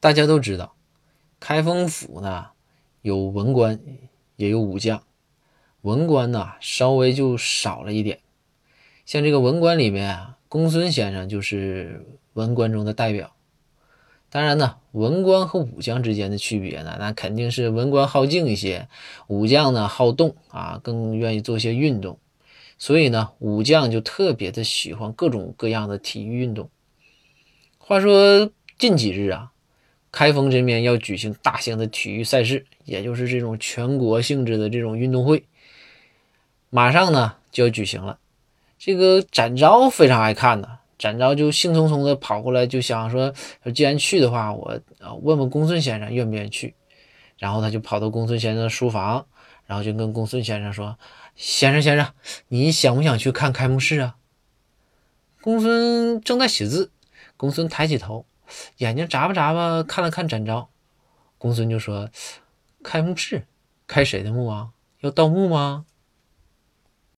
大家都知道，开封府呢有文官，也有武将。文官呢稍微就少了一点。像这个文官里面啊，公孙先生就是文官中的代表。当然呢，文官和武将之间的区别呢，那肯定是文官好静一些，武将呢好动啊，更愿意做些运动。所以呢，武将就特别的喜欢各种各样的体育运动。话说近几日啊。开封这边要举行大型的体育赛事，也就是这种全国性质的这种运动会，马上呢就要举行了。这个展昭非常爱看呢，展昭就兴冲冲的跑过来，就想说，既然去的话，我啊问问公孙先生愿不愿意去。然后他就跑到公孙先生的书房，然后就跟公孙先生说：“先生先生，你想不想去看开幕式啊？”公孙正在写字，公孙抬起头。眼睛眨巴眨巴看了看展昭，公孙就说：“开幕式，开谁的墓啊？要盗墓吗？”